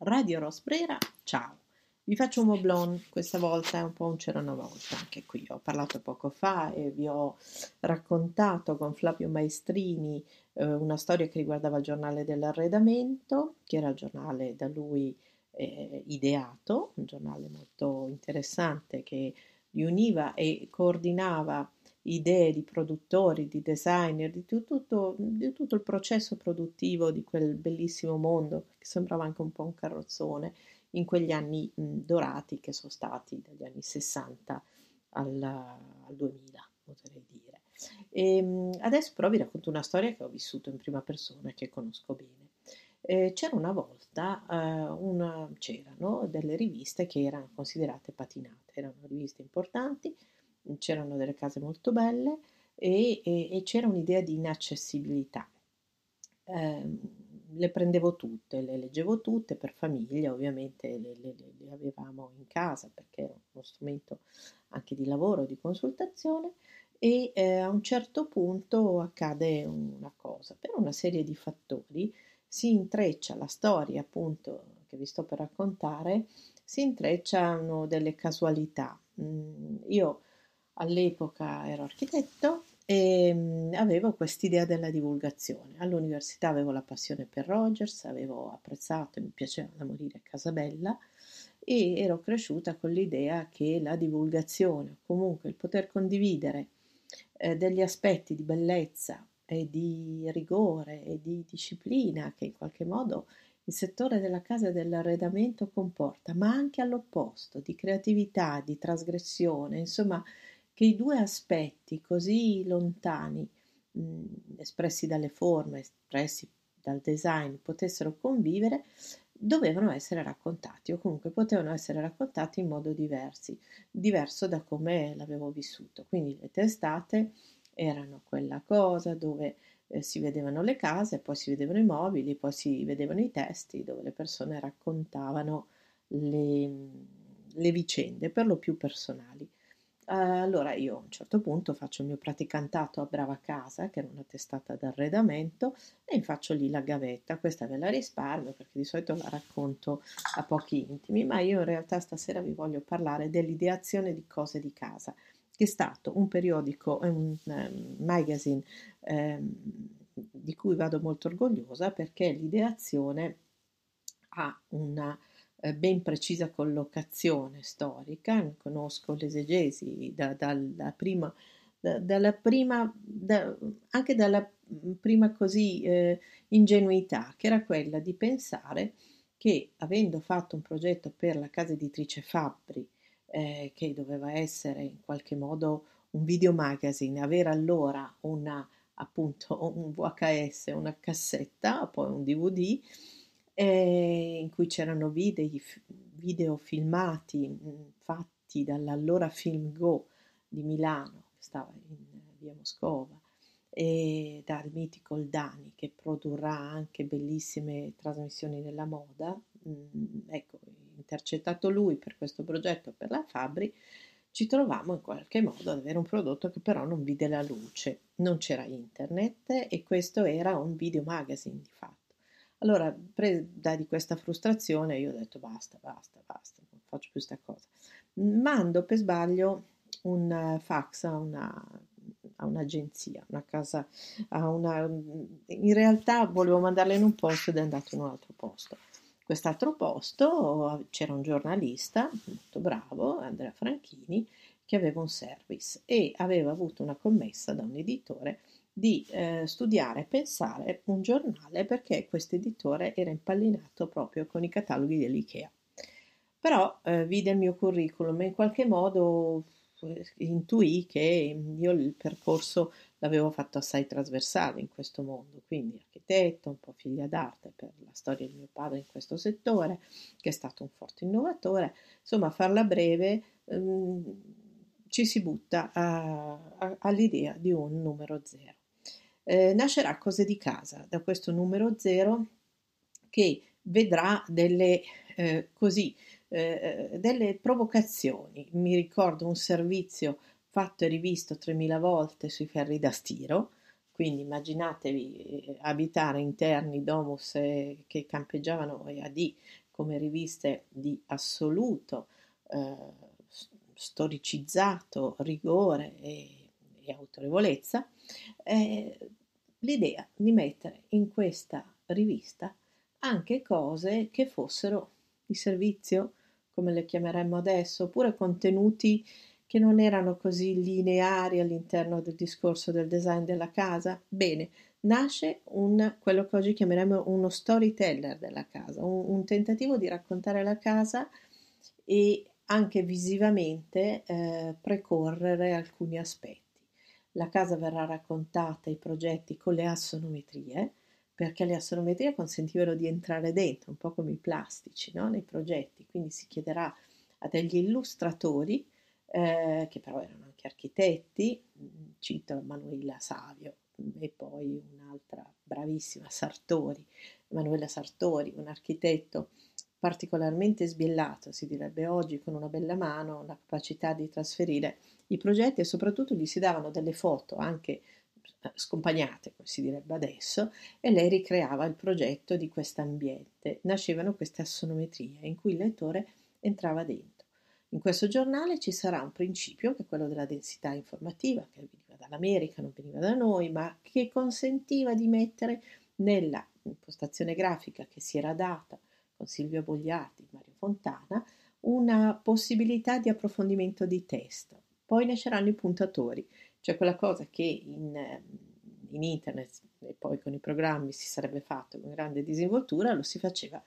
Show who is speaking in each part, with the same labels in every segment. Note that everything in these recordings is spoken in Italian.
Speaker 1: Radio Rosbrera, ciao! Vi faccio un moblon, questa volta è un po' un c'era una volta, anche qui ho parlato poco fa e vi ho raccontato con Flavio Maestrini eh, una storia che riguardava il giornale dell'arredamento, che era il giornale da lui eh, ideato, un giornale molto interessante che riuniva e coordinava idee di produttori, di designer, di tutto, di tutto, il processo produttivo di quel bellissimo mondo che sembrava anche un po' un carrozzone in quegli anni dorati che sono stati dagli anni 60 al, al 2000, potrei dire. E, mh, adesso però vi racconto una storia che ho vissuto in prima persona e che conosco bene. Eh, c'era una volta, eh, una, c'erano delle riviste che erano considerate patinate, erano riviste importanti, c'erano delle case molto belle e, e, e c'era un'idea di inaccessibilità. Eh, le prendevo tutte, le leggevo tutte per famiglia, ovviamente le, le, le, avevamo in casa perché era uno strumento anche di lavoro, di consultazione e eh, a un certo punto accade una cosa, per una serie di fattori si intreccia la storia appunto che vi sto per raccontare, si intrecciano delle casualità. Mm, io all'epoca ero architetto e mm, avevo quest'idea della divulgazione. All'università avevo la passione per Rogers, avevo apprezzato e mi piaceva da morire Casabella e ero cresciuta con l'idea che la divulgazione, comunque il poter condividere eh, degli aspetti di bellezza e di rigore e di disciplina che in qualche modo il settore della casa e dell'arredamento comporta, ma anche all'opposto, di creatività, di trasgressione, insomma, che i due aspetti così lontani, mh, espressi dalle forme, espressi dal design, potessero convivere, dovevano essere raccontati o comunque potevano essere raccontati in modo diversi, diverso da come l'avevo vissuto. Quindi le testate erano quella cosa dove eh, si vedevano le case, poi si vedevano i mobili, poi si vedevano i testi dove le persone raccontavano le, le vicende, per lo più personali. Allora io a un certo punto faccio il mio praticantato a Brava Casa, che era una testata d'arredamento, e faccio lì la gavetta. Questa ve la risparmio perché di solito la racconto a pochi intimi, ma io in realtà stasera vi voglio parlare dell'ideazione di cose di casa, che è stato un periodico, un um, magazine um, di cui vado molto orgogliosa perché l'ideazione ha una eh, ben precisa collocazione storica, conosco l'esegesi da, da, da prima, da, dalla prima, anche dalla prima così eh, ingenuità, che era quella di pensare che avendo fatto un progetto per la casa editrice Fabbri, eh, che doveva essere in qualche modo un video magazine, avere allora una appunto un VHS, una cassetta, poi un DVD, eh, in cui c'erano video, video filmati mh, fatti dall'allora Film Go di Milano, che stava in via Moscova, e dal mitico Oldani che produrrà anche bellissime trasmissioni della moda. Mh, ecco, intercettato lui per questo progetto per la Fabri, ci trovammo in qualche modo ad avere un prodotto che però non vide la luce, non c'era internet e questo era un video magazine di fatto. Allora, preda di questa frustrazione, io ho detto basta, basta, basta, non faccio più questa cosa. Mando per sbaglio un fax a, una, a un'agenzia, una casa, a una... in realtà volevo mandarla in un posto ed è andato in un altro posto. Quest'altro posto c'era un giornalista molto bravo, Andrea Franchini, che aveva un service e aveva avuto una commessa da un editore di eh, studiare e pensare un giornale perché questo editore era impallinato proprio con i cataloghi dell'IKEA. Però eh, vide il mio curriculum e in qualche modo eh, intuì che io il percorso l'avevo fatto assai trasversale in questo mondo, quindi architetto, un po' figlia d'arte per la storia di mio padre in questo settore, che è stato un forte innovatore. Insomma, a farla breve, ehm, ci si butta a, a, all'idea di un numero zero eh, nascerà Cose di casa da questo numero zero che vedrà delle, eh, così, eh, delle provocazioni. Mi ricordo un servizio fatto e rivisto 3000 volte sui ferri da stiro, Quindi immaginatevi eh, abitare interni domus eh, che campeggiavano EAD come riviste di assoluto eh, storicizzato rigore e, e autorevolezza, eh, l'idea di mettere in questa rivista anche cose che fossero di servizio, come le chiameremmo adesso, oppure contenuti che non erano così lineari all'interno del discorso del design della casa. Bene, nasce un, quello che oggi chiameremo uno storyteller della casa, un, un tentativo di raccontare la casa e anche visivamente eh, precorrere alcuni aspetti. La casa verrà raccontata, i progetti con le assonometrie, perché le assonometrie consentivano di entrare dentro, un po' come i plastici, no? nei progetti, quindi si chiederà a degli illustratori eh, che però erano anche architetti, cito Manuela Savio e poi un'altra bravissima Sartori, Emanuela Sartori, un architetto particolarmente sbiellato, si direbbe oggi, con una bella mano, la capacità di trasferire i progetti e soprattutto gli si davano delle foto anche eh, scompagnate, come si direbbe adesso, e lei ricreava il progetto di questo ambiente. Nascevano queste assonometrie in cui il lettore entrava dentro. In questo giornale ci sarà un principio, che è quello della densità informativa, che veniva dall'America, non veniva da noi, ma che consentiva di mettere nella impostazione grafica che si era data con Silvio Bogliati, Mario Fontana, una possibilità di approfondimento di testo. Poi nasceranno i puntatori, cioè quella cosa che in, in internet e poi con i programmi si sarebbe fatto con grande disinvoltura, lo si faceva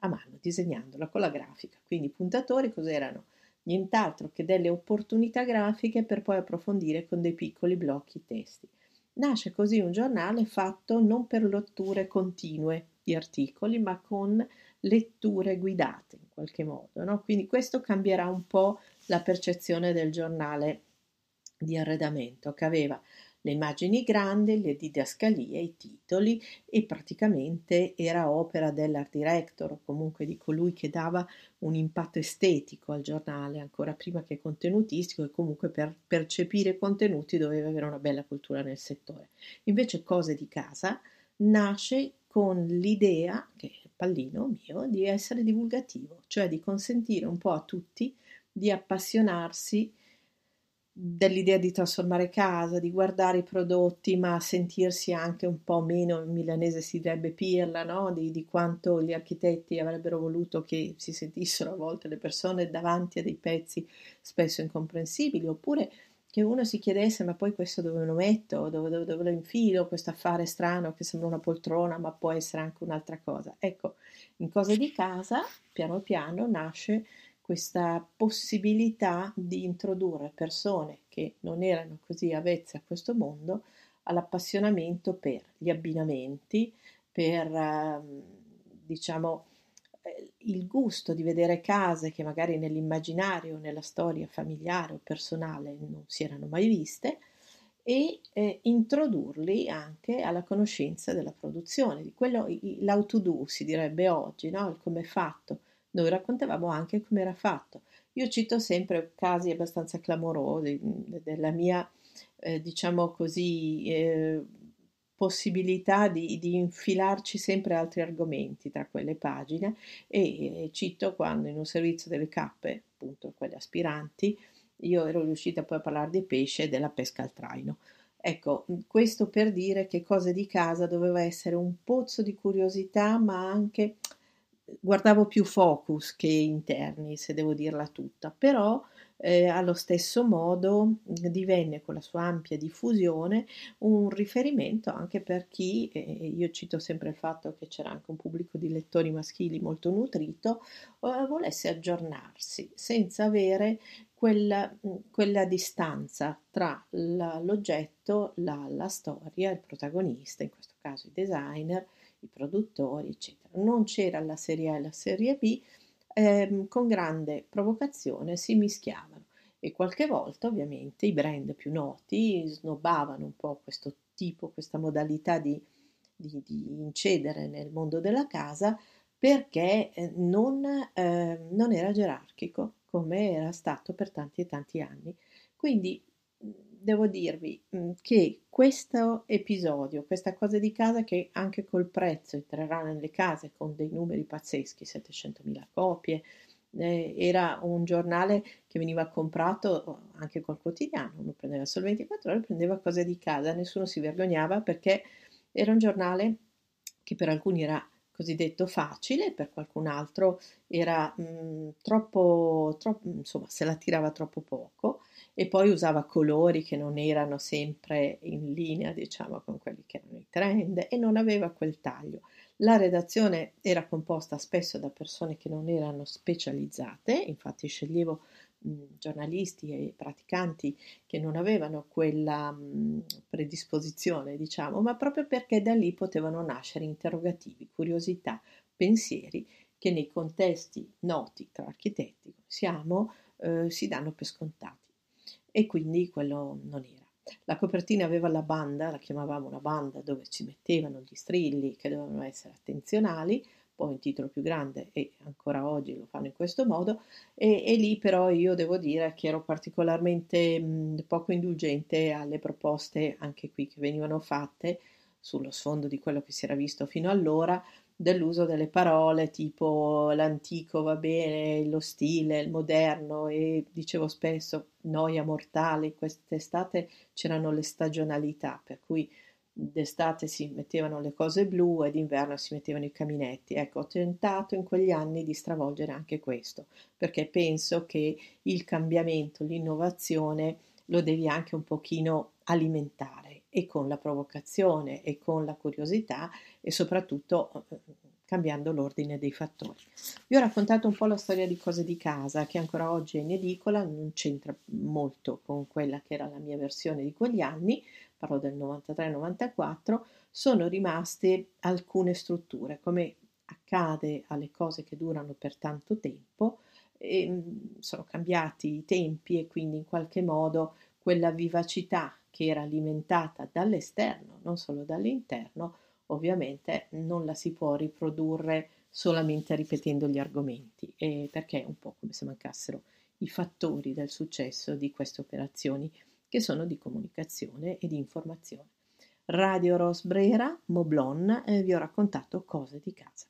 Speaker 1: a mano, disegnandola con la grafica. Quindi i puntatori cos'erano? Nient'altro che delle opportunità grafiche per poi approfondire con dei piccoli blocchi testi. Nasce così un giornale fatto non per letture continue di articoli, ma con letture guidate in qualche modo. No? Quindi questo cambierà un po' la percezione del giornale di arredamento che aveva le immagini grandi, le didascalie, i titoli e praticamente era opera dell'art director o comunque di colui che dava un impatto estetico al giornale ancora prima che contenutistico e comunque per percepire contenuti doveva avere una bella cultura nel settore. Invece Cose di casa nasce con l'idea, che pallino mio, di essere divulgativo, cioè di consentire un po' a tutti di appassionarsi dell'idea di trasformare casa, di guardare i prodotti, ma sentirsi anche un po' meno, in milanese si direbbe pirla, no? di, di, quanto gli architetti avrebbero voluto che si sentissero a volte le persone davanti a dei pezzi spesso incomprensibili, oppure che uno si chiedesse ma poi questo dove lo metto, dove, dove, dove lo infilo, questo affare strano che sembra una poltrona ma può essere anche un'altra cosa. Ecco, in cose di casa, piano piano nasce questa possibilità di introdurre persone che non erano così avvezze a questo mondo all'appassionamento per gli abbinamenti, per ehm, diciamo il gusto di vedere case che magari nell'immaginario, nella storia familiare o personale non si erano mai viste e eh, introdurli anche alla conoscenza della produzione, di quello l'auto-do si direbbe oggi, no? come è fatto, noi raccontavamo anche come era fatto. Io cito sempre casi abbastanza clamorosi della mia, eh, diciamo così, eh, possibilità di, di, infilarci sempre altri argomenti tra quelle pagine e, e cito quando in un servizio delle cappe, appunto quelle aspiranti, io ero riuscita poi a parlare di pesce e della pesca al traino. Ecco, questo per dire che cose di casa doveva essere un pozzo di curiosità, ma anche guardavo più focus che interni, se devo dirla tutta, però eh, allo stesso modo divenne con la sua ampia diffusione un riferimento anche per chi, eh, io cito sempre il fatto che c'era anche un pubblico di lettori maschili molto nutrito, eh, volesse aggiornarsi senza avere quella, quella distanza tra la, l'oggetto, la, la storia, il protagonista, in questo caso i designer, i produttori, eccetera. Non c'era la serie A e la serie B, ehm, con grande provocazione si mischiavano e qualche volta ovviamente i brand più noti snobbavano un po' questo tipo, questa modalità di, di, di incedere nel mondo della casa perché eh, non, eh, non era gerarchico come era stato per tanti e tanti anni. Quindi devo dirvi mm, che questo episodio, questa cosa di casa che anche col prezzo entrerà nelle case con dei numeri pazzeschi, 700.000 copie, eh, era un giornale che veniva comprato anche col quotidiano, uno prendeva solo 24 ore, prendeva cose di casa, nessuno si vergognava perché era un giornale che per alcuni era cosiddetto facile, per qualcun altro era mh, mm, troppo, troppo, insomma, se la tirava troppo poco e poi usava colori che non erano sempre in linea, diciamo, con quelli che erano i trend e non aveva quel taglio. La redazione era composta spesso da persone che non erano specializzate, infatti sceglievo giornalisti e praticanti che non avevano quella predisposizione, diciamo, ma proprio perché da lì potevano nascere interrogativi, curiosità, pensieri che nei contesti noti tra architetti siamo eh, si danno per scontati e quindi quello non era. La copertina aveva la banda, la chiamavamo una banda dove ci mettevano gli strilli che dovevano essere attenzionali, poi un titolo più grande e ancora oggi lo fanno in questo modo e, e lì però io devo dire che ero particolarmente mh, poco indulgente alle proposte anche qui che venivano fatte sullo sfondo di quello che si era visto fino allora dell'uso delle parole tipo l'antico va bene, lo stile, il moderno e dicevo spesso noia mortale, quest'estate c'erano le stagionalità, per cui d'estate si mettevano le cose blu e d'inverno si mettevano i caminetti. Ecco, ho tentato in quegli anni di stravolgere anche questo, perché penso che il cambiamento, l'innovazione lo devi anche un pochino alimentare e con la provocazione e con la curiosità e soprattutto eh, cambiando l'ordine dei fattori. Vi ho raccontato un po' la storia di cose di casa che ancora oggi è in edicola, non c'entra molto con quella che era la mia versione di quegli anni, parlo del 93-94, sono rimaste alcune strutture, come accade alle cose che durano per tanto tempo, e mm, sono cambiati i tempi e quindi in qualche modo quella vivacità che era alimentata dall'esterno, non solo dall'interno, ovviamente non la si può riprodurre solamente ripetendo gli argomenti, perché è un po' come se mancassero i fattori del successo di queste operazioni che sono di comunicazione e di informazione. Radio Rosbrera, Moblon, eh, vi ho raccontato cose di casa.